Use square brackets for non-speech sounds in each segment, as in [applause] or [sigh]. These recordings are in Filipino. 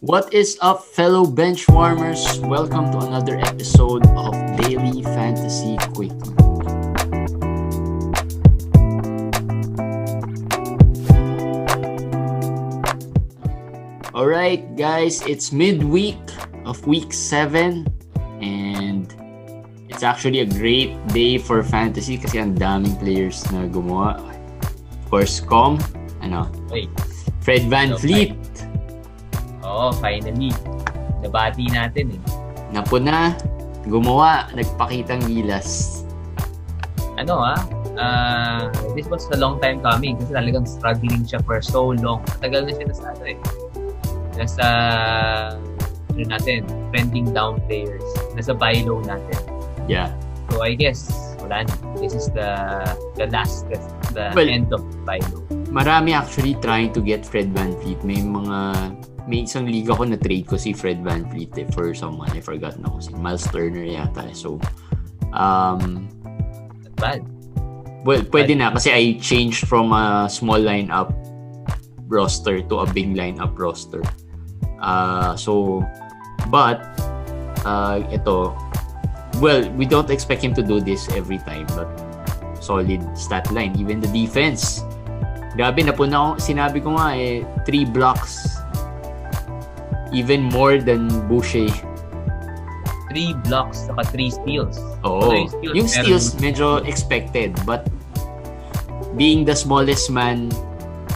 What is up, fellow bench warmers? Welcome to another episode of Daily Fantasy Quickie. Alright, guys, it's midweek of week 7 and it's actually a great day for fantasy kasi ang daming players na gumawa. Of course, Com, ano, Wait. Fred Van Fleet, Oo, finally. Nabati natin eh. napuna, gumawa, nagpakitang gilas. Ano ah, ah, this was a long time coming kasi talagang struggling siya for so long. Matagal na siya nasa ano eh. Nasa, ano natin, trending down players. Nasa buy low natin. Yeah. So I guess, wala na. This is the the last, the Well- end of buy low. Marami actually trying to get Fred Van Fleet. May mga may isang liga ko na trade ko si Fred Van Fleet eh, for someone I forgot na ko si Miles Turner yata. eh. So um Not bad. well, pwede na kasi I changed from a small lineup roster to a big lineup roster. Uh, so but uh, ito well, we don't expect him to do this every time but solid stat line. Even the defense. Grabe, napuna ko, sinabi ko nga eh, three blocks. Even more than Boucher. Three blocks, saka three steals. Oo. Yung steals, yung meron- steals, medyo expected. But being the smallest man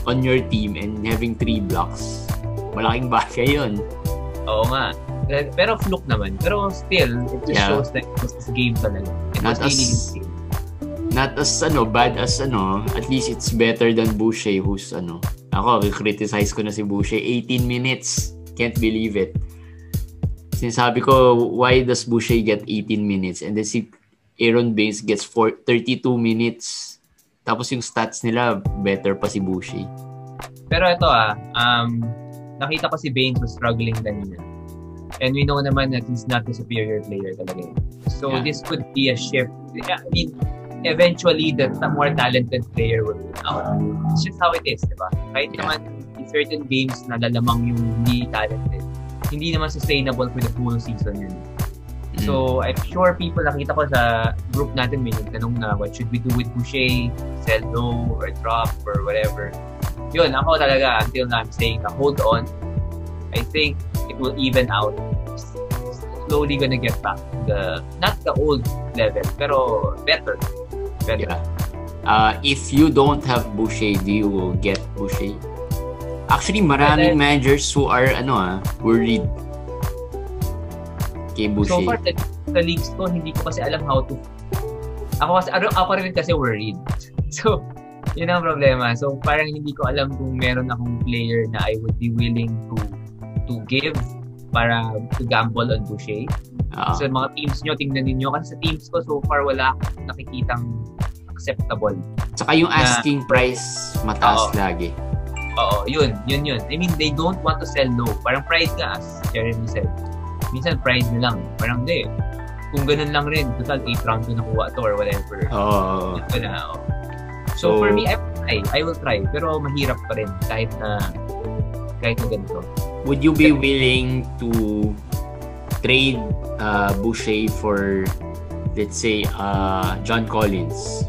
on your team and having three blocks, malaking bagay yun. Oo nga. Pero fluke naman. Pero still, it just Yeah. shows that it was this game talaga. It Not was as- game. Not as ano, bad as ano, at least it's better than Boucher who's ano. Ako, criticize ko na si Boucher. 18 minutes. Can't believe it. Sinasabi ko, why does Boucher get 18 minutes? And then si Aaron Baines gets four, 32 minutes. Tapos yung stats nila, better pa si Boucher. Pero ito ah, um, nakita ko si Baines was struggling kanina. And we know naman that he's not the superior player talaga. So Yeah. this could be a shift. I mean, eventually the, the more talented player will win out. It's just how it is, di ba? Kahit Yeah. naman certain games na lalamang yung hindi talented, hindi naman sustainable for the full season yun. Mm. So, I'm sure people nakita ko sa group natin may nagtanong na what should we do with Boucher, sell low or drop or whatever. Yun, ako talaga until now I'm saying na hold on. I think it will even out. Slowly gonna get back to the, not the old level, pero better. Better. Yeah. Uh, if you don't have Boucher, do you get Boucher? Actually, maraming Well, managers who are ano ah, worried kay Boucher. So far, sa, leagues ko, hindi ko kasi alam how to... Ako kasi, ako, ako rin kasi worried. [laughs] So, yun ang problema. So, parang hindi ko alam kung meron akong player na I would be willing to to give para to gamble on Boucher. Ah, Sa mga teams nyo, tingnan ninyo. Kasi sa teams ko, so far, wala akong nakikitang acceptable. Tsaka yung na- asking price mataas Oo. lagi. Oo, yun, yun, yun. I mean, they don't want to sell low. Parang pride nga, as Jeremy said. Minsan pride na lang. Parang hindi. Kung ganun lang rin, total 8 round ko nakuha to or whatever. Oo. Na, oh. So, So- for me, I will try. I will try. Pero mahirap pa rin kahit na kahit na ganito. Would you be willing to trade uh, Boucher for let's say uh, John Collins?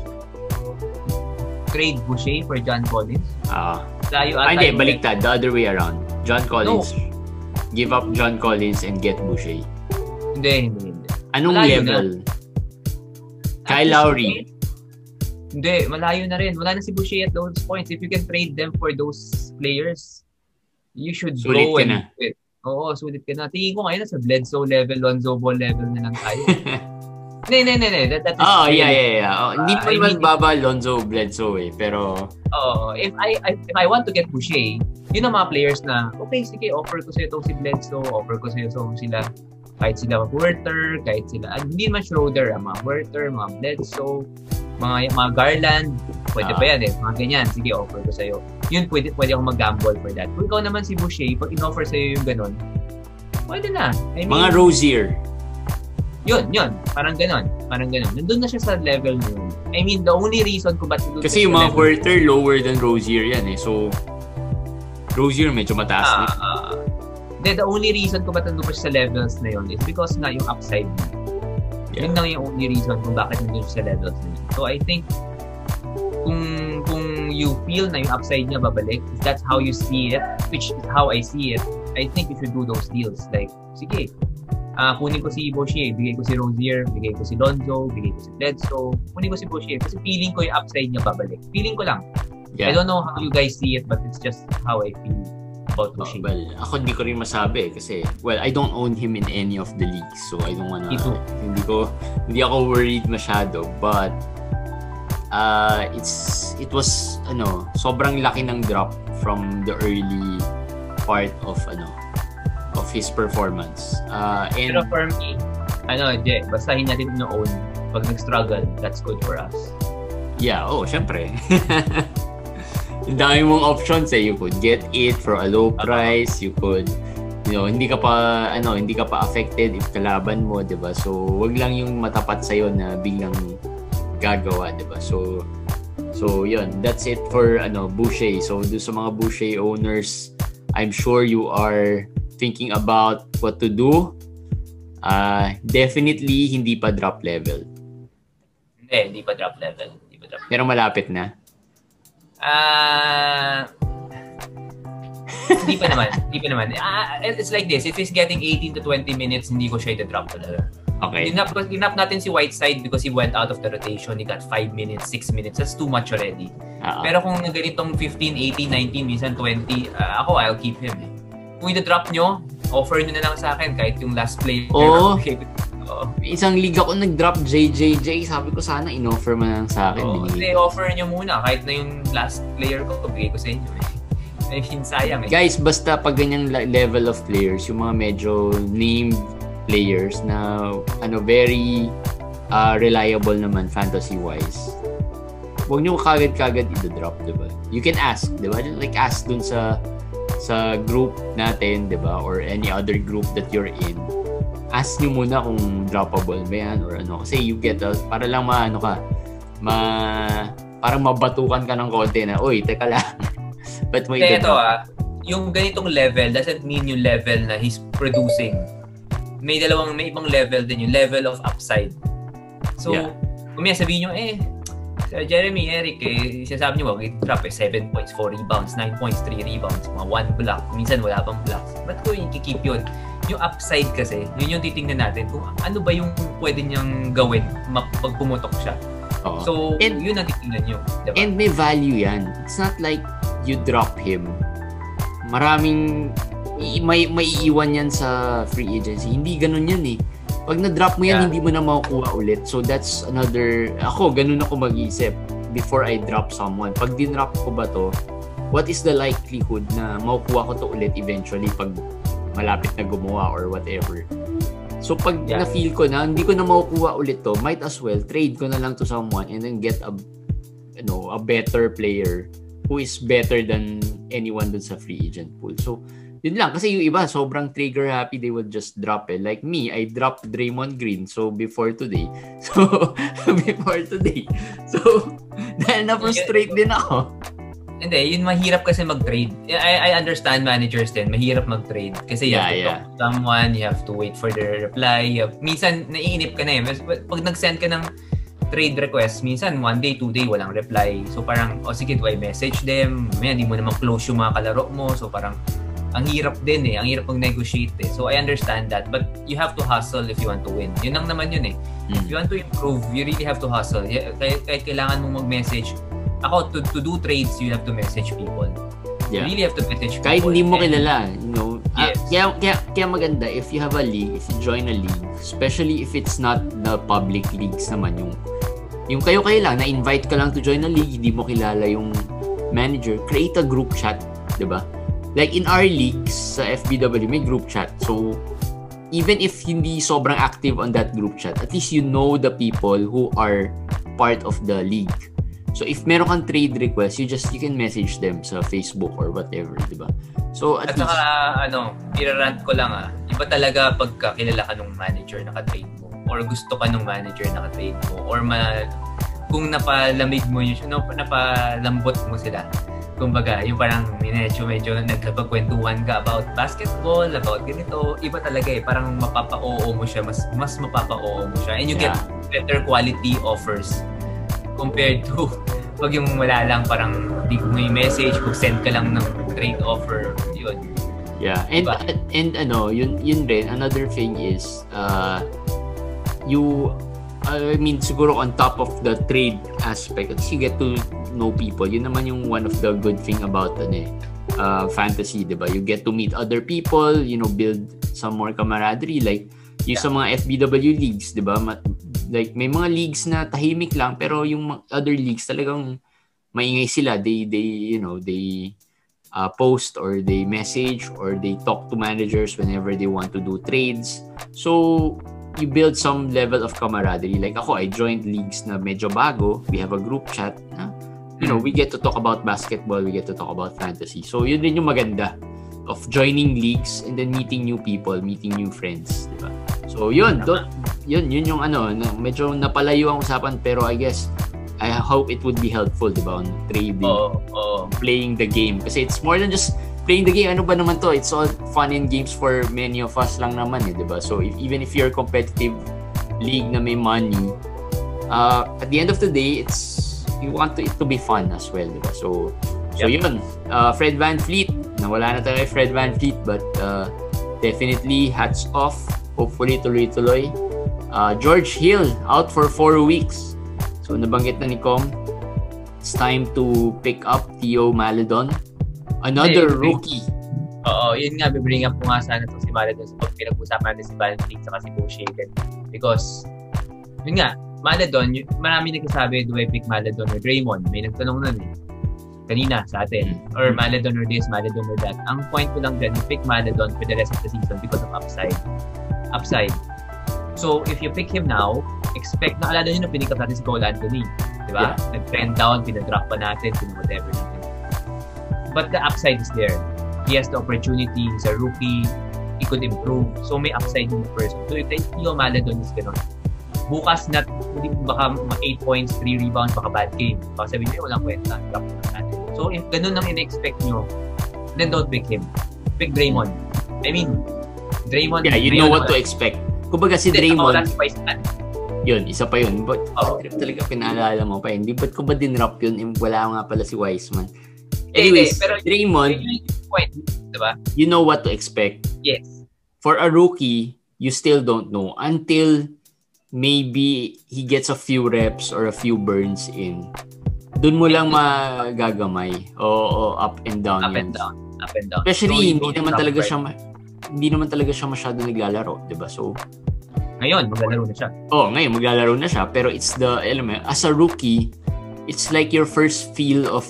Trade Boucher for John Collins. Ah, Layo ah, ata hindi, yung- baliktad. The other way around. John Collins. Give up John Collins and get Boucher. Hindi, hindi, hindi. Anong Malayo level? At Kyle Lowry. Hindi, malayo na rin. Wala na si Boucher at those points. If you can trade them for those players, you should Sulit go and na. do it. Oo, sulit ka na. Tingin ko ngayon sa Bledsoe level, Lonzo Ball level na lang tayo. [laughs] Hindi, hindi, hindi. Oh, yeah, yeah, yeah. Oh, hindi Ah, pa naman mean- baba Lonzo Bledsoe eh. Pero, Oo. If I, I if I want to get Boucher, yun ang mga players na, okay, sige, offer ko sa'yo itong si Bledsoe, offer ko sa'yo itong sila, kahit sila Werther, kahit sila, ah, hindi man Schroeder, ah, mga Werther, mga Bledsoe, mga, mga Garland, pwede Ah. pa yan eh, mga ganyan, sige, offer ko sa'yo. Yun, pwede, pwede akong mag-gamble for that. Kung ikaw naman si Boucher, pag in-offer sa'yo yung ganun, pwede na. I mean, mga Rozier. Yun, yun, parang ganun, parang ganun. Nandun na siya sa level mo yun. I mean, the only reason kung ba't nandun Kasi yung mga Werther lower than Rozier yan eh. So, Rozier medyo mataas Ah, na. ah. the, the only reason kung ba't nandun pa siya sa levels na yun is because nga yung upside niya. Yeah. Yun lang yung only reason kung bakit nandun siya sa levels na yun. So I think kung kung you feel na yung upside niya babalik, if that's how you see it, which is how I see it, I think you should do those deals. Like, sige, uh, kunin ko si Boshier, bigay ko si Rozier, bigay ko si Lonzo, bigay ko si Bledsoe, kunin ko si Boshier kasi feeling ko yung upside niya babalik. Feeling ko lang. Yeah. I don't know how you guys see it, but it's just how I feel about Oh, Boshier. well, ako hindi ko rin masabi kasi well, I don't own him in any of the leagues. So I don't wanna too. hindi ko hindi ako worried masyado but uh it's it was ano, sobrang laki ng drop from the early part of ano of his performance. Uh and Pero for me, ano, hindi natin ino-own. Pag nag-struggle, that's good for us. Yeah, oh, syempre. [laughs] Ang dami mong options eh. You could get it for a low price. You could, you know, hindi ka pa, ano, hindi ka pa affected if kalaban mo, di ba? So, wag lang yung matapat sa'yo na biglang gagawa, di ba? So, so yun. That's it for, ano, Boucher. So, do sa mga Boucher owners, I'm sure you are thinking about what to do. Uh, definitely, hindi pa drop level. Hindi, hindi pa drop level. Hindi pa drop Pero malapit na. Ah... hindi pa naman. Hindi pa naman. Ah, it's like this. If he's getting 18 to 20 minutes, hindi ko siya i-drop talaga. Okay. Ginap, ginap natin si Whiteside because he went out of the rotation. He got 5 minutes, 6 minutes. That's too much already. Oo. Pero kung ganitong 15, 18, 19, minsan 20, ah, ako, I'll keep him. Eh. Kung i-drop nyo, offer nyo na lang sa akin kahit yung last play. Oo. [laughs] Oo. Isang liga ko nag-drop JJJ. Sabi ko sana in-offer mo na lang sa akin. Oo, Binigay Hindi, offer nyo muna. Kahit na yung last player ko, bigay ko sa inyo. Eh. I mean, sayang eh. Guys, basta pag ganyang le- level of players, yung mga medyo named players na ano very uh, reliable naman fantasy-wise, huwag nyo kagad-kagad i-drop, di ba? You can ask, di ba? Like ask dun sa sa group natin, di ba? Or any other group that you're in. Ask nyo muna kung droppable ba yan or ano. Kasi you get a, para lang maano ka, ma, parang mabatukan ka ng konti na, uy, teka lang. [laughs] But may Kaya ito ah, yung ganitong level doesn't mean yung level na he's producing. May dalawang, may ibang level din yung level of upside. So, Yeah. kung may sabihin nyo, eh, Sir Jeremy, Eric, eh, sinasabi nyo, wag i-drop eh, 7 points, 4 rebounds, 9 points, 3 rebounds, mga 1 block, minsan wala pang blocks. Ba't ko yung keep yun? Yung upside kasi, yun yung titingnan natin kung ano ba yung pwede niyang gawin pag pumutok siya. Oo. So, And- yun ang titingnan nyo. Diba? And may value yan. It's not like you drop him. Maraming i- may maiiwan yan sa free agency. Hindi ganun yan eh. Pag na-drop mo yan, Yeah. hindi mo na makukuha ulit. So that's another, ako, ganun ako mag-isip before I drop someone. Pag dinrop ko ba to, what is the likelihood na makukuha ko to ulit eventually pag malapit na gumawa or whatever. So pag Yeah. na-feel ko na, hindi ko na makukuha ulit to, might as well trade ko na lang to someone and then get a you know, a better player who is better than anyone dun sa free agent pool. So, yun lang. Kasi yung iba, sobrang trigger happy, they will just drop it. Like me, I dropped Draymond Green. So, before today. [laughs] So, [laughs] before today. So, [laughs] dahil na-frustrate din ako. Hindi, yun mahirap kasi mag-trade. I, I understand managers din, mahirap mag-trade. Kasi you have to Yeah, talk to someone, you have to wait for their reply. You have, minsan, naiinip ka na eh. Pag nag-send ka ng trade request, minsan one day, two day, walang reply. So parang, o oh, sige, do I message them? May hindi mo naman close yung mga kalaro mo. So parang, ang hirap din eh. Ang hirap mag-negotiate eh. So I understand that. But you have to hustle if you want to win. Yun lang naman yun eh. If you want to improve, you really have to hustle. Kahit, kahit kailangan mong mag-message. Ako, to, to do trades, you have to message people. Yeah. You really have to message people. Kahit hindi mo kilala, you know. Ah, Yes. kaya, kaya, kaya maganda, if you have a league, if you join a league, especially if it's not the public leagues naman, yung yung kayo-kayo lang, na-invite ka lang to join a league, hindi mo kilala yung manager, create a group chat, di ba? Like in our leagues sa FBW, may group chat. So, even if hindi sobrang active on that group chat, at least you know the people who are part of the league. So, if meron kang trade request, you just, you can message them sa Facebook or whatever, di ba? So, at, At least, saka, ano, irarant ko lang ah, iba talaga pagka kilala ka nung manager na ka-trade mo or gusto ka nung manager na ka-trade mo or ma, kung napalamig mo yun, no, napalambot mo sila. kumbaga, yung parang medyo medyo nagkapagkwentuhan ka about basketball, about ganito, iba talaga eh. Parang mapapa-oo mo siya, mas mas mapapa-oo mo siya. And you Yeah. get better quality offers compared to [laughs] pag yung wala lang parang di mo yung message, kung send ka lang ng trade offer, yun. Yeah. And Diba? and ano, yun yun rin another thing is uh you I mean siguro on top of the trade aspect, at you get to know people. Yun naman yung one of the good thing about ano eh, uh, fantasy, 'di ba? You get to meet other people, you know, build some more camaraderie like yung sa mga FBW leagues, 'di ba? Like may mga leagues na tahimik lang pero yung other leagues talagang maingay sila. They they you know, they uh, post or they message or they talk to managers whenever they want to do trades. So, you build some level of camaraderie. Like ako, I joined leagues na medyo bago. We have a group chat na, you know, we get to talk about basketball, we get to talk about fantasy. So, yun din yung maganda of joining leagues and then meeting new people, meeting new friends, di ba? So, yun, don't, yun, yun yung ano, na, medyo napalayo ang usapan pero I guess I hope it would be helpful, di ba, on trading Oo, oo. playing the game. Kasi it's more than just playing the game. Ano ba naman to? It's all fun and games for many of us lang naman eh, di ba? So if, even if you're competitive league na may money, uh, at the end of the day, it's you want to, it to be fun as well, di ba? So, so Yep. yun. Uh, Fred Van Fleet. Nawala na tayo Fred Van Fleet but uh, definitely hats off. Hopefully tuloy-tuloy. Uh, George Hill out for four weeks. So nabanggit na ni Com, it's time to pick up Theo Maledon. Another Hey, rookie. Oo, yun nga, bibring up ko nga sana itong si Maladon sa pag pinag-usapan natin si Valentine sa si Bo Shaken. Because, yun nga, Maladon, marami nagsasabi, do I pick Maladon or Draymond? May nagtanong nun eh. Kanina sa atin. Or Maladon or this, Maladon or that. Ang point ko lang dyan, pick Maladon for the rest of the season because of upside. Upside. So, if you pick him now, expect na, alala nyo na pinick up natin si Cole Anthony. Di ba? Nag-trend down, pinadrop pa natin, whatever natin. But the upside is there. He has the opportunity, he's a rookie, he could improve. So may upside in the person. So if Theo Maladon is ganun, bukas na, hindi baka 8 points, 3 rebounds, baka bad game. Baka sabihin nyo, walang kwenta, drop na natin. So if ganun ang in-expect nyo, then don't pick him. Pick Draymond. I mean, Draymond. Yeah, you know what to expect. Kumbaga si Draymond, yun, isa pa yun. But Oo. talaga pinaalala mo pa yun. Di ba't ko ba dinrap yun? Eh, Wala nga pala si Wiseman. Hindi, Anyways, hindi, pero Draymond, point, diba? you know what to expect. Yes. For a rookie, you still don't know until maybe he gets a few reps or a few burns in. Doon mo lang magagamay. Oo, up and down. Up yan. and down. Up and down. Especially, So, hindi naman talaga drop siya ma- hindi naman talaga siya masyado naglalaro, 'di ba? So, Ngayon, maglalaro na siya. oh, ngayon maglalaro na siya, pero it's the alam mo, as a rookie, it's like your first feel of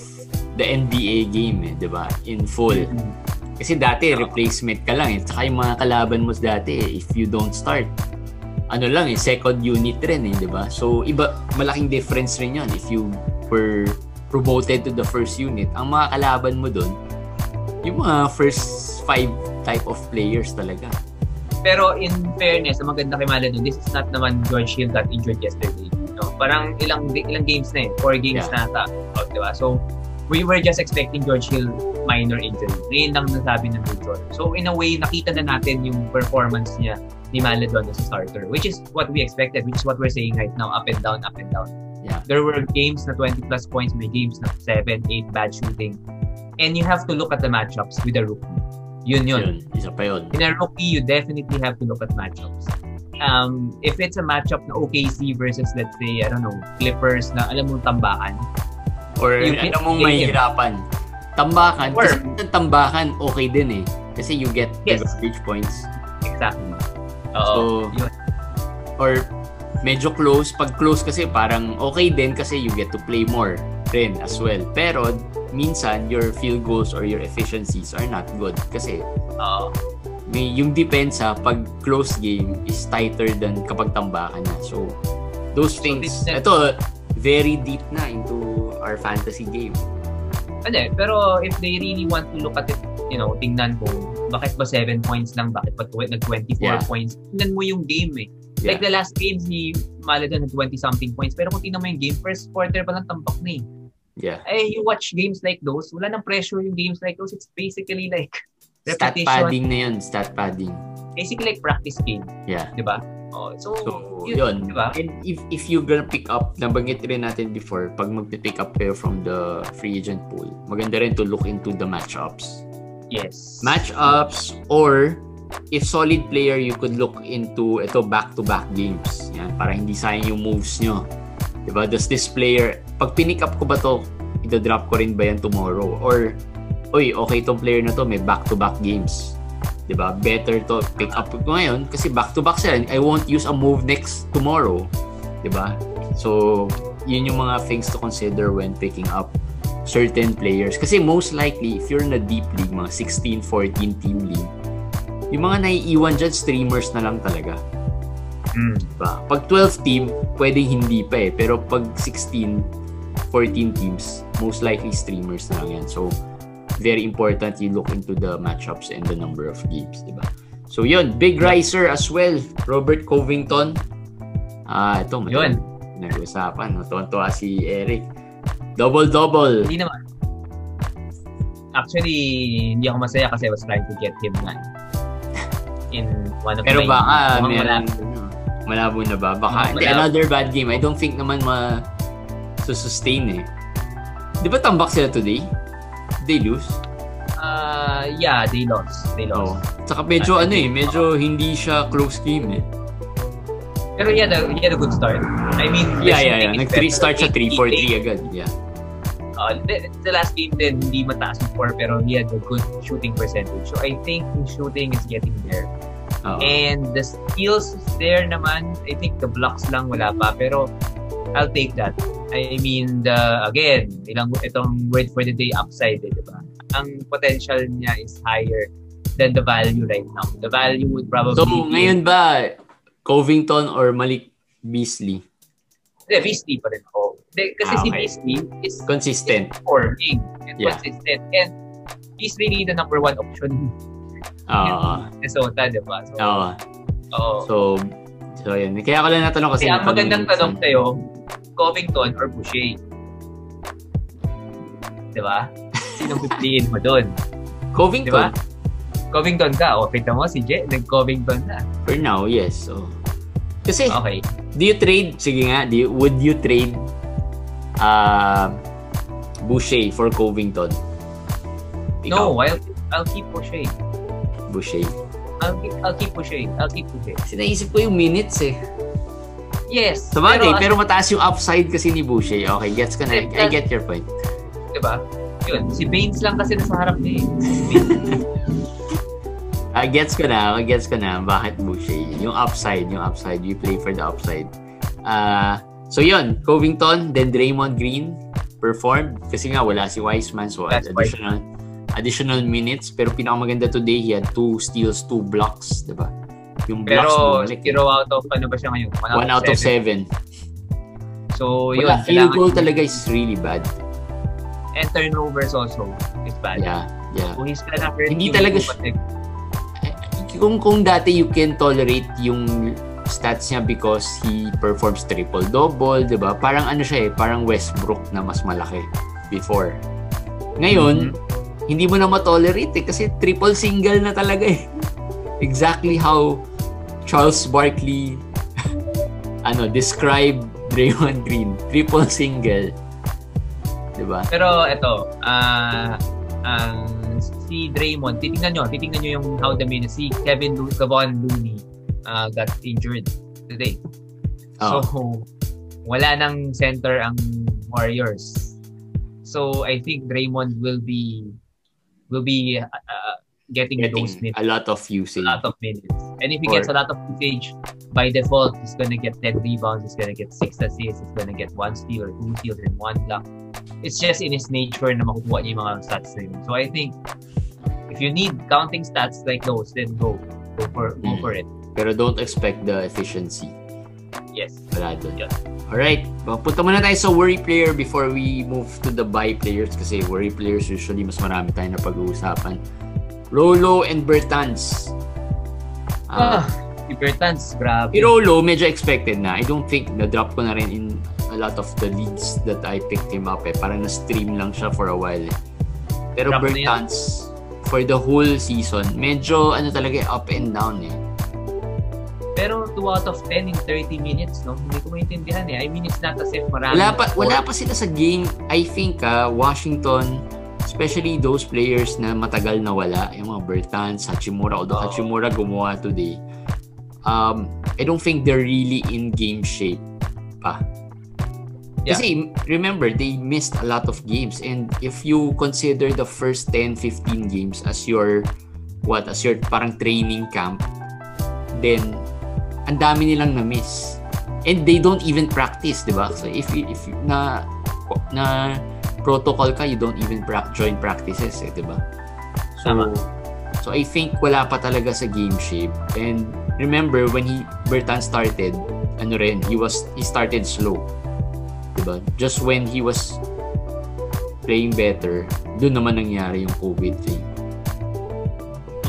the NBA game, eh, 'di ba? In full. Kasi dati replacement ka lang eh. Tsaka yung mga kalaban mo dati eh, if you don't start, ano lang eh, second unit rin eh, di ba? So, iba, malaking difference rin yon if you were promoted to the first unit. Ang mga kalaban mo doon, yung mga first five type of players talaga. Pero in fairness, ang maganda kay Maladon, this is not naman George Hill got injured yesterday. No? Parang ilang ilang games na eh. Four games Yeah. na ata. out, di ba? So, we were just expecting George Hill minor injury. Ngayon lang nasabi ng Major. So, in a way, nakita na natin yung performance niya ni Maladon as a starter, which is what we expected, which is what we're saying right now, up and down, up and down. Yeah. There were games na 20 plus points, may games na 7, 8 bad shooting. And you have to look at the matchups with a rookie. Yun yun. Yun, isa pa yun. in a rookie, you definitely have to look at matchups. Um, if it's a matchup na OKC versus, let's say, I don't know, Clippers na alam mong tambakan, Or You alam mong get him. mahihirapan. Tambakan. Or- kasi tambakan, okay din eh. Kasi you get Yes. the garbage points. exactly. So, Oo. yun. or medyo close. Pag close kasi parang okay din kasi you get to play more rin as well. Pero minsan your field goals or your efficiencies are not good kasi Oo. may yung depensa pag close game is tighter than kapag tambakan na. So those So, things, this- ito very deep na into our fantasy game. Eh, pero if they really want to look at it, you know, tingnan kung bakit ba 7 points lang, bakit tw- nag-24 Yeah. points. Tingnan mo yung game eh. Yeah. Like the last games ni Maladon had 20 something points, pero kung tingnan mo yung game, first quarter pa lang tampak na eh. Yeah. Eh, you watch games like those, wala nang pressure yung games like those. It's basically like [laughs] Stat repetition. padding na yun. Stat padding. Basically like practice game. Yeah. Di ba? Oh, so, So, yun, yun. di ba? And if if you gonna pick up, nabanggit rin natin before, pag magpipick up kayo from the free agent pool, maganda rin to look into the matchups. Yes. Matchups or if solid player, you could look into ito back-to-back games. Yan, para hindi sayang yung moves nyo. Diba? Does this player, pag pinick up ko ba to, ida-drop ko rin ba yan tomorrow? Or, oy, okay tong player na to, may back-to-back games. Diba? Better to pick up ko ngayon kasi back-to-back sila. I won't use a move next tomorrow. Diba? So, yun yung mga things to consider when picking up certain players. Kasi most likely, if you're in a deep league, mga 16, 14 team league, yung mga naiiwan dyan, streamers na lang talaga. Mm. Diba? Pag 12 team, pwedeng hindi pa eh. Pero pag 16, 14 teams, most likely streamers na lang yan. So, very important you look into the matchups and the number of games, diba? So, yun. Big riser as well. Robert Covington. Ah, ito. Yun. Nag-usapan. Natuwa si Eric. Double-double. Hindi naman. Actually, hindi ako masaya kasi I was trying to get him na in one of Pero my baka meron malabo na ba? Baka Malabo. another bad game. I don't think naman ma sustain eh. Di ba tambak sila today? They lose? Uh, yeah, they lost. They lost. Tsaka medyo I ano eh, medyo hindi siya close game eh. Pero he had, a, he had a good start. I mean, Yeah, the yeah, yeah. shooting is Nag-3 better. start siya He- he 3-4-3 agad. Yeah. Uh, the, last game din, hindi mataas yung score, pero he had a good shooting percentage. So I think his shooting is getting there. Oo. And the skills is there naman. I think the blocks lang wala pa. Pero I'll take that. I mean, the, again, ilang, itong word for the day upside, eh, di ba? Ang potential niya is higher than the value right now. The value would probably So, ngayon ba, Covington or Malik Beasley? Hindi, Beasley pa rin ako. Hindi, kasi Ah, si okay. Beasley is Consistent. performing and Yeah. consistent. And he's really the number one option Oo. in Minnesota, di ba? So, Oo. oo. So, so yun. Kaya ko lang natanong kasi Kasi ang magandang tanong minsan- sa'yo, Covington or Boucher? Di ba? Sinong pipiliin mo doon? [laughs] Covington. ba? Covington ka. O, kita mo, si Je, nag-Covington na. For now, yes. So, kasi, Okay. do you trade, sige nga, do you, would you trade uh, Boucher for Covington? No, I'll, I'll keep Boucher. Boucher. I'll keep, I'll keep Boucher. I'll keep Boucher. Kasi naisip ko yung minutes eh. Yes. Sa bagay, pero, pero, mataas yung upside kasi ni Boucher. Okay, gets ko na. I get your point. di ba? Yun. Si Baines lang kasi nasa harap eh. [laughs] Ah, gets ko na, gets ko na bakit Boucher. Yung upside, yung upside, you play for the upside. Ah, so yun, Covington, then Draymond Green performed kasi nga wala si Wiseman so That's additional additional minutes pero pinakamaganda today he had two steals, two blocks, 'di ba? Yung blocks Pero, bumalik. zero out of, ano ba siya ngayon? One out of seven. So, yun. Wala, field goal talaga is really bad. And turnovers also is bad. Yeah, yeah. Kung he's gonna hurt Hindi talaga siya- at- kung kung dati you can tolerate yung stats niya because he performs triple double, 'di ba? Parang ano siya eh, parang Westbrook na mas malaki before. Ngayon, Mhm. hindi mo na ma-tolerate eh kasi triple single na talaga eh. [laughs] Exactly how Charles Barkley [laughs] ano, describe Draymond Green, triple single. 'Di ba? Pero ito, ah ang si Draymond, titingnan nyo, titingnan nyo yung how the minutes, si Kevin Lo- Kevon Looney ah, got injured today. Oh. So, wala nang center ang Warriors. So, I think Draymond will be will be uh, uh, getting, those Getting minutes, a lot of usage. a lot of minutes. And if he Or- gets a lot of usage, by default, he's gonna get 10 rebounds, he's gonna get 6 assists, he's gonna get 1 steal or 2 steals and 1 block. It's just in his nature na makukuha niya yung mga stats na yun. So I think, if you need counting stats like those, then go. Go for, go Mm. for it. Pero don't expect the efficiency. Yes. Wala doon. Yun. Alright, punta muna tayo sa worry player before we move to the buy players kasi worry players usually mas marami tayo na pag-uusapan. Rolo and Bertans. Ah, Ah, si Bertans, grabe. si Rolo, medyo expected na. I don't think na-drop ko na rin in a lot of the leagues that I picked him up eh. Parang na-stream lang siya for a while eh. Pero Drop Bertans, for the whole season, medyo ano talaga eh, up and down eh. Pero 2 out of 10 in 30 minutes, no? Hindi ko maintindihan eh. I mean, it's not as if marami. Wala pa, wala pa sila sa game. I think ah, Washington, especially those players na matagal na wala, yung mga Bertans, Hachimura, although Oo. Hachimura gumawa today, um, I don't think they're really in game shape pa. Yeah. Kasi remember, they missed a lot of games and if you consider the first 10, 15 games as your what, as your parang training camp, then ang dami nilang na-miss. And they don't even practice, di ba? So if if na na protocol ka, you don't even pra- join practices, eh, di ba? So, Tama. so I think wala pa talaga sa game shape. And remember when he Bertan started, ano rin, he was he started slow. Diba? Just when he was playing better, doon naman nangyari yung COVID thing.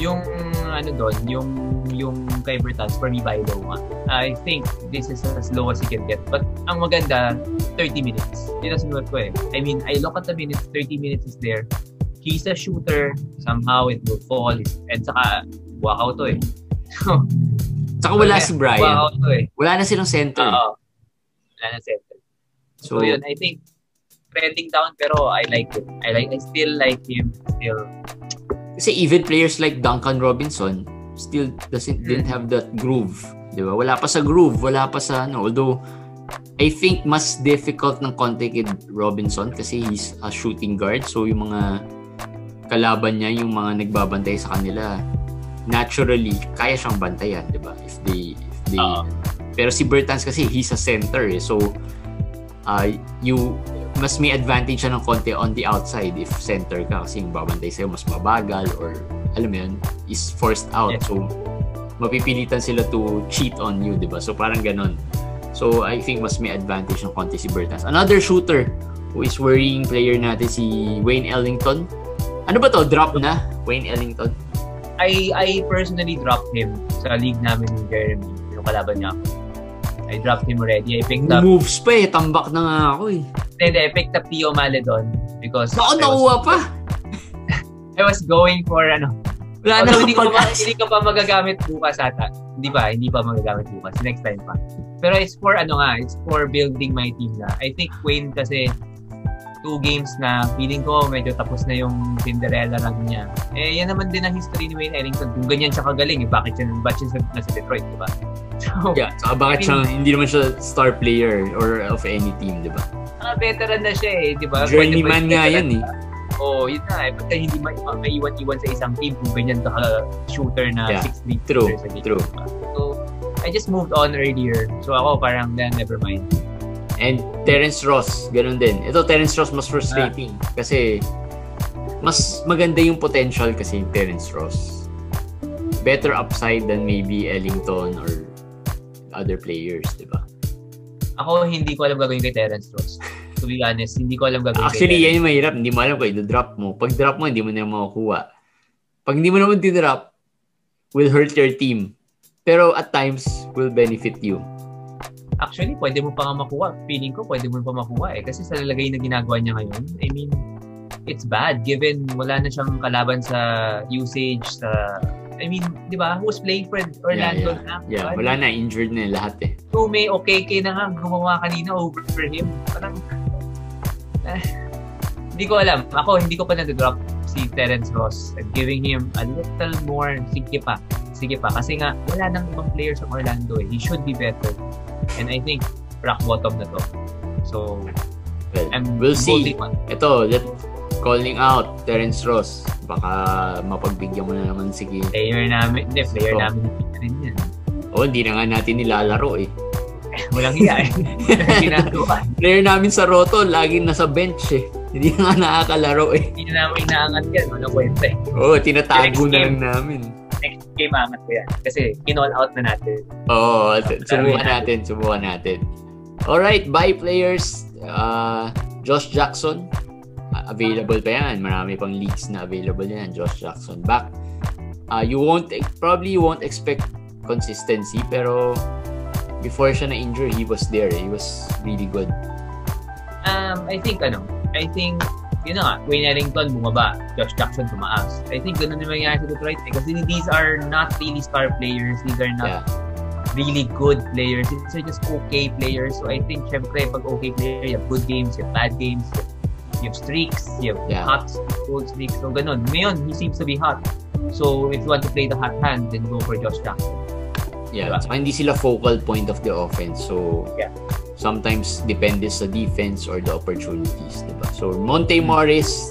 yung ano doon, yung yung kay Bertans, for me, by low. I think this is as low as he can get. But ang maganda, 30 minutes. Yun ang sinulat ko eh. I mean, I look at the minutes, 30 minutes is there. He's a shooter. Somehow it will fall. And saka, walkout to eh. So, [laughs] Saka wala si Brian. Walkout to eh. Wala na silang center. Oo. Wala na center. so, So, yun, I think trending down pero I like it. I like I still like him. Still kasi even players like Duncan Robinson still doesn't Mm. didn't have that groove. Di ba? Wala pa sa groove. Wala pa sa ano. Although, I think mas difficult ng konti kay Robinson kasi he's a shooting guard. So, yung mga kalaban niya, yung mga nagbabantay sa kanila, naturally, kaya siyang bantayan, di ba? If they, if they, Oo. pero si Bertans kasi, he's a center eh. So, uh, you, mas may advantage siya ng konti on the outside if center ka kasi yung babantay sa'yo mas mabagal or alam mo yun, is forced out. Yeah. So, mapipilitan sila to cheat on you, di ba? So, parang ganon. So, I think mas may advantage ng konti si Bertans. Another shooter who is worrying player natin si Wayne Ellington. Ano ba to? Drop na? Wayne Ellington? I I personally dropped him sa league namin ni Jeremy, yung kalaban niya. I dropped him already. I picked up, Moves pa eh. Tambak na nga ako eh. Hindi, I picked up Tio Maledon because I was, nakuha pa. [laughs] I was going for ano. Wala na hindi ko, pa, hindi ko pa magagamit bukas ata. Hindi pa, hindi pa magagamit bukas. Next time pa. Pero it's for ano nga, it's for building my team na. I think Wayne kasi two games na feeling ko medyo tapos na yung Cinderella run niya. Eh, yan naman din ang history ni Wayne Ellington. Kung ganyan siya kagaling, eh, bakit siya, bakit siya nasa Detroit, di ba? [laughs] So, Yeah, saka bakit siya, hindi naman siya star player or of any team, di ba? Mga veteran na siya eh, di ba? Journeyman nga yan eh. Oo, oh, yun na eh. Pagka hindi ma- ma- maiwan-iwan sa isang team kung ganyan ka shooter na Yeah, 6 3 true, sa game. true. So, I just moved on earlier. So ako parang then never mind. And Terence Ross, ganun din. Ito, Terence Ross mas frustrating kasi mas maganda yung potential kasi yung Terence Ross. Better upside than maybe Ellington or other players, di ba? Ako hindi ko alam gagawin kay Terence Ross. To be honest, hindi ko alam gagawin Actually, kay yan yung mahirap. Hindi mo alam kung i-drop mo. Pag drop mo, hindi mo na makukuha. Pag hindi mo naman dinrop, will hurt your team. Pero at times, will benefit you. Actually, pwede mo pa nga makuha. Feeling ko, pwede mo pa makuha eh. Kasi sa lalagay na ginagawa niya ngayon, I mean, it's bad given wala na siyang kalaban sa usage, sa... I mean, di ba? Who was playing for Orlando na? Yeah, Diba? wala na. Injured na lahat eh. So, may okay na nga gumawa kanina over for him. Parang, eh, hindi ko alam. Ako, hindi ko pa na-drop si Terence Ross and giving him a little more, sige pa, sige pa. Kasi nga, wala nang ibang players sa Orlando eh. He should be better. And I think, rock bottom na to. So, Well, I'm we'll see. on- Ito, let calling out Terence Ross. Baka mapagbigyan mo na naman sige. Player namin, hindi, player Oh. namin rin yan. Oh, hindi na nga natin nilalaro eh. [laughs] Walang hiya eh. Ginagawa. [laughs] Player namin sa Roto, laging nasa bench eh. Hindi na nga nakakalaro eh. Hindi na namin inaangat yan. Walang kwenta eh. Oo, oh, tinatago na lang namin. Next game, angat ko yan. Kasi, kinall out na natin. Oo, oh, subukan natin, subukan natin. Alright, bye players. Uh, Josh Jackson, uh, available pa yan. Marami pang leagues na available yan. Josh Jackson back. Uh, you won't, probably you won't expect consistency, pero before siya na-injure, he was there. He was really good. Um, I think, ano, I think, yun na nga, Wayne Ellington bumaba, Josh Jackson tumaas. I think ganun yung mangyayari sa Detroit. Eh. Kasi these are not really star players. These are not Yeah. really good players. These are just okay players. So I think, syempre, pag okay player, you have good games, you have bad games, you have streaks, you have Yeah. hot cold streaks. So ganun. Ngayon, he seems to be hot. So if you want to play the hot hand, then go for Josh Jackson. Yeah. Diba? Saka hindi sila focal point of the offense. So, Yeah. sometimes depende sa defense or the opportunities, diba? So, Monte Morris,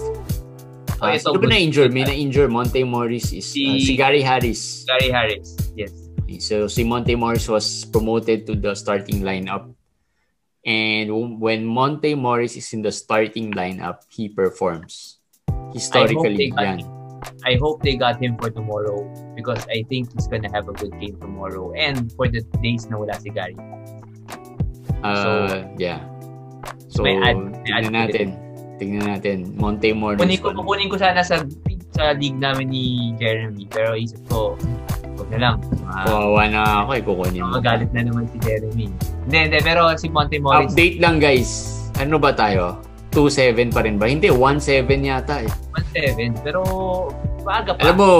Oh, uh, ito, sino ba na-injure? May na-injure. Monte Morris is uh, Si- si Gary Harris. Gary Harris. Yes. So, si Monte Morris was promoted to the starting lineup. And when Monte Morris is in the starting lineup, he performs. Historically, I yan. I hope they got him for tomorrow because I think he's gonna have a good game tomorrow and for the days na wala si Gary. Uh, yeah. So, may ad- may tignan natin. Tignan natin. Monte Morris. Kunin ko, kukunin ko sana sa sa league namin ni Jeremy pero isip ko, huwag na lang. Ma- Kawawa na ako eh, kukunin mo. magalit na naman si Jeremy. Hindi, hindi, pero si Monte Morris, Update lang guys. Ano ba tayo? 2-7 pa rin ba? Hindi, 1-7 yata eh. 1-7, pero maaga pa. Alam mo,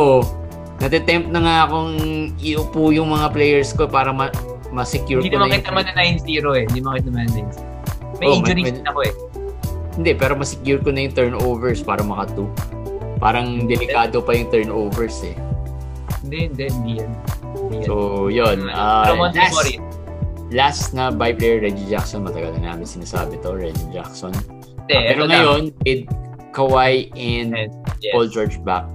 natitempt na nga akong iupo yung mga players ko para ma- ma-secure hindi ko naman na kita man na 9-0 eh. Hindi naman kita man na 9-0. May Oh, injuries may- din ako eh. Hindi, pero ma-secure ko na yung turnovers para maka-2. Parang delikado pa yung turnovers eh. Hindi, hindi, hindi yan. Hindi yan. So, yun. Uh, pero Monte last, na by player, Reggie Jackson. Matagal na namin sinasabi to, Reggie Jackson. hindi, Ah, pero eto lang. ngayon, with Kawhi and And, yes. Paul George back,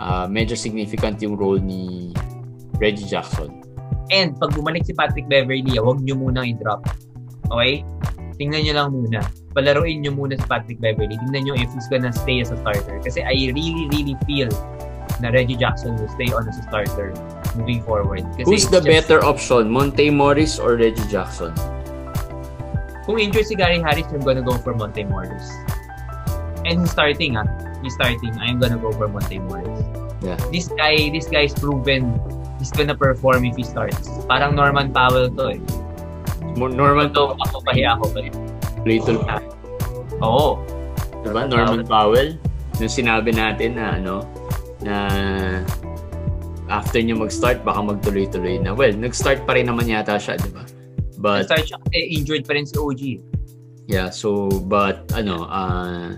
uh, medyo significant yung role ni Reggie Jackson. And pag bumalik si Patrick Beverly, huwag nyo munang i-drop. Okay? Tingnan nyo lang muna. Palaruin nyo muna si Patrick Beverly. Tingnan nyo if he's gonna stay as a starter. Kasi I really, really feel na Reggie Jackson will stay on as a starter moving forward. Kasi Who's the just- better option, Monte Morris or Reggie Jackson? Kung injured si Gary Harris, I'm gonna go for Monte Morris. And he's starting, ah. He's starting. I'm gonna go for Monte Morris. Yeah. This guy, this guy's proven he's gonna perform if he starts. Parang Norman Powell to eh. Norman Ito, ako pahiya ako. But, Little, oo. diba? Norman Powell. Nung sinabi natin na ano, na after niya mag-start, baka magtuloy-tuloy na. Well, nag-start pa rin naman yata siya, di ba? But, Start siya kasi injured pa rin si OG. yeah, so, but, ano, ah,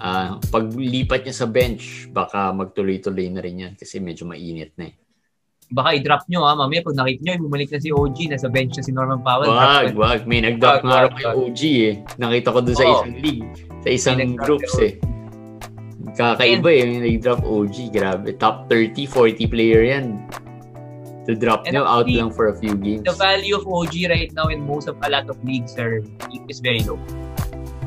ah, paglipat niya sa bench, baka magtuloy-tuloy na rin yan kasi medyo mainit na eh. Baka i-drop nyo ha, mamaya pag nakita nyo, bumalik na si OG, nasa bench na si Norman Powell. Wag, wag. May nag-drop nga raw kay. OG eh. Nakita ko doon sa Oo. isang league. Sa isang groups eh. Kakaiba eh. May nag-drop OG. Grabe. Top 30, 40 player yan. To drop nyo out lang for a few games. The value of OG right now in most of a lot of leagues are is very low.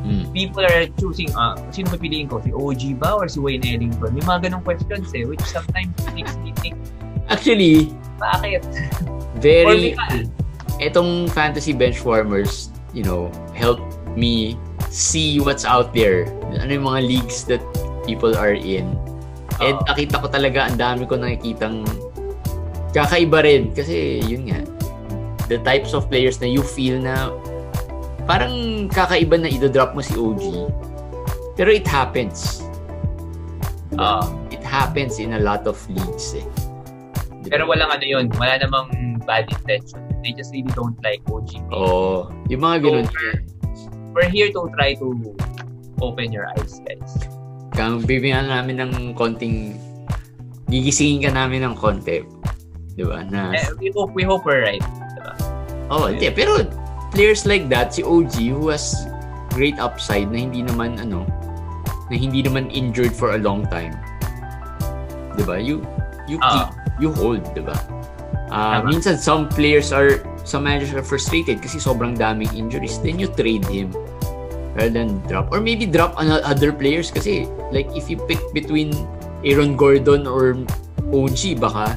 Hmm. People are choosing, ah, sino pipiliin ko? Si OG ba or si Wayne Ellington? May mga ganong questions eh, which sometimes makes me think, Actually, bakit? Very... Etong fantasy bench warmers, you know, help me see what's out there. Ano yung mga leagues that people are in. And nakita ko talaga, ang dami ko nakikitang kakaiba rin. Kasi, yun nga, the types of players na you feel na parang kakaiba na idodrop mo si OG. Pero it happens. Oo. It happens in a lot of leagues eh. Pero walang ano yun, wala namang bad intention. They just really don't like OG. Oo. yung mga ganun. We're here to try to open your eyes, guys. Kung bibigyan namin ng konting gigisingin ka namin ng konti. 'Di ba? Na Eh, we hope we hope we're right. Diba? Oh, hindi pero players like that si OG who has great upside na hindi naman ano na hindi naman injured for a long time. 'Di ba? You you keep, Ah. you hold, 'di ba? Ah, Tama. minsan some players are some managers are frustrated kasi sobrang daming injuries then you trade him rather than drop or maybe drop on other players kasi like if you pick between Aaron Gordon or OG baka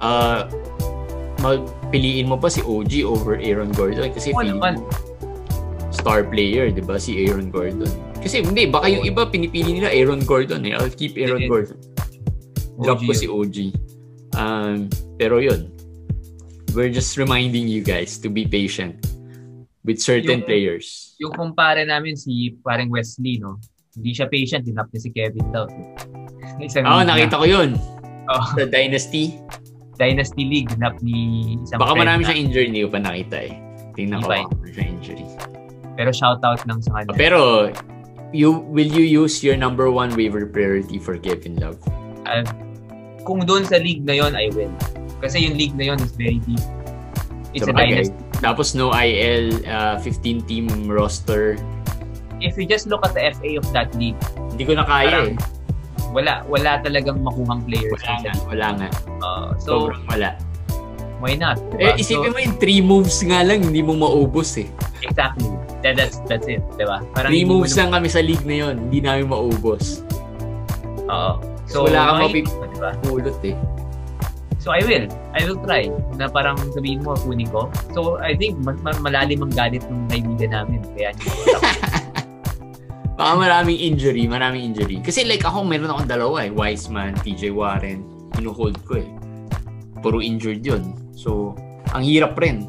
ah magpiliin mo pa si OG over Aaron Gordon kasi feeling naman. star player 'di ba si Aaron Gordon kasi hindi baka yung iba pinipili nila Aaron Gordon eh I'll keep Aaron Hindi. Gordon drop OG ko si OG um, pero yun we're just reminding you guys to be patient with certain Yung- players. Yung kumpare namin si parang Wesley, no? Hindi siya patient, tinap niya si Kevin daw. [laughs] Isang Oo, league nakita ko yun. na- Oh, Sa Dynasty. Dynasty League, tinap ni isang Baka marami na- siyang injury, hindi ko pa nakita eh. Tingnan ko ano siyang injury. Pero shoutout lang sa kanya. Pero, you will you use your number one waiver priority for Kevin Love? Ah, kung doon sa league na yon I will. Kasi yung league na yon is very deep. It's a Sabagay. dynasty. Tapos no IL, uh, 15-team roster. If you just look at the FA of that league, Hindi ko na kaya eh. wala wala talagang makuhang players. Wala nga. Wala nga. Uh, so, Sobrang wala. why not? Eh, Diba? isipin So, mo yung three moves nga lang, hindi mo maubos eh. exactly. That, that's that's it, 'di ba? Parang Three moves lang kami sa league na yon, hindi namin maubos. Oo. So, wala kang mapip- diba? Pulot eh. So I will. I will try na parang sabihin mo, kunin ko. So I think ma- ma- malalim ang galit ng kaibigan namin. Kaya ko [laughs] Baka maraming injury, maraming injury. Kasi like ako, meron akong dalawa eh. Wiseman, TJ Warren. Hinuhold ko eh. Puro injured yun. So, ang hirap rin.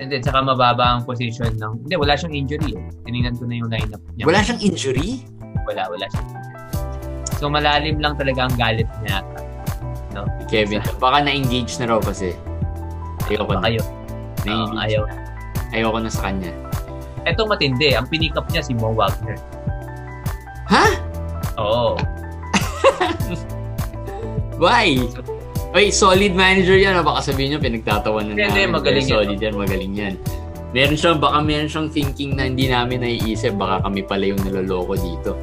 And then, saka mababa ang position ng... Hindi, wala siyang injury. Eh. Tinignan ko na yung lineup niya. Wala siyang injury? Wala, wala siyang injury. So, malalim lang talaga ang galit niya. No? Kevin, baka na-engage na raw kasi. Ayoko na. Oo, Na-engage ayaw. Ayoko na sa kanya. Ito matindi. Ang pinikap niya si Mo Wagner. Ha? Oo. [laughs] Why? Oy, solid manager yan. ah. Baka sabihin nyo, pinagtatawanan Hindi, namin. magaling yan. Solid yan, magaling yan. Meron siyang, baka meron siyang thinking na hindi namin naiisip. Baka kami pala yung naloloko dito.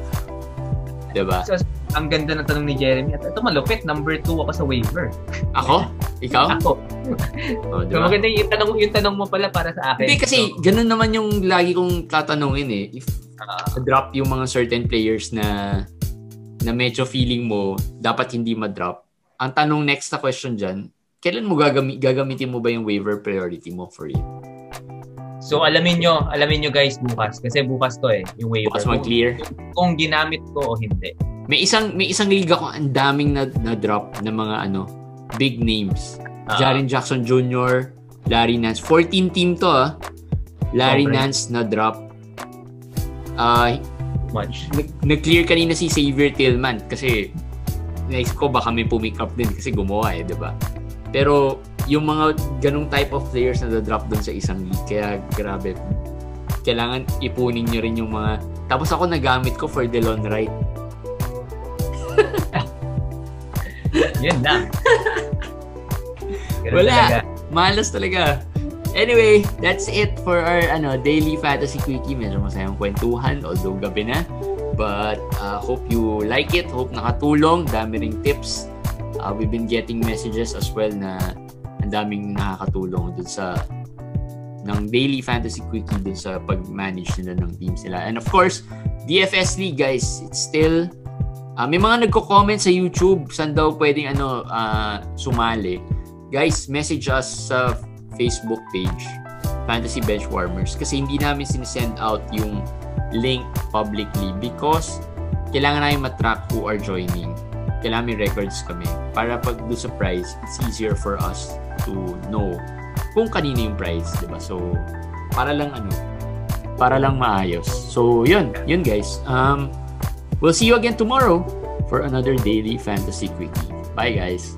Diba? So, ang ganda ng tanong ni Jeremy. At ito malupit. Number 2 ako sa waiver. Ako? Ikaw? Ako. [laughs] Oh, So, maganda yung tanong, yung tanong mo pala para sa akin. Hindi kasi So, ganun naman yung lagi kong tatanungin eh. If ah, drop yung mga certain players na na medyo feeling mo dapat hindi ma-drop. Ang tanong next na question dyan, kailan mo gagami- gagamitin mo ba yung waiver priority mo for you? So alamin nyo, alamin nyo guys bukas kasi bukas to eh, yung waiver. Bukas mag-clear. Kung, kung ginamit ko o hindi. May isang may isang liga ko ang daming na, na drop ng mga ano, big names. Ah, Jaren Jackson Jr., Larry Nance. 14 team to ah. Larry Sobre. Nance na drop. Ah, much. nag- nag-clear kanina si Xavier Tillman kasi naisip ko baka may pumick up din kasi gumawa eh, di ba? Pero yung mga ganong type of players na drop doon sa isang league, kaya grabe. Kailangan ipunin nyo rin yung mga... Tapos ako nagamit ko for Delon Wright. [laughs] Yun. Ganun Wala. talaga. Malas talaga. Anyway, that's it for our ano daily fantasy quickie. Medyo masayang kwentuhan, although gabi na. But uh, hope you like it. Hope nakatulong. Dami ring tips. Uh, we've been getting messages as well na ang daming nakakatulong dun sa ng daily fantasy quickie dun sa pag-manage nila ng teams nila. And of course, DFS League guys, it's still uh, may mga nagko-comment sa YouTube saan daw pwedeng ano uh, sumali. Guys, message us sa Facebook page Fantasy Benchwarmers kasi hindi namin sinisend out yung link publicly because kailangan namin matrack who are joining. Kailangan may records kami para pag do sa prize, it's easier for us to know kung kanino yung prize, di ba? So, para lang ano, para lang maayos. So, yun, yun guys. Um, we'll see you again tomorrow for another daily fantasy quickie. Bye guys.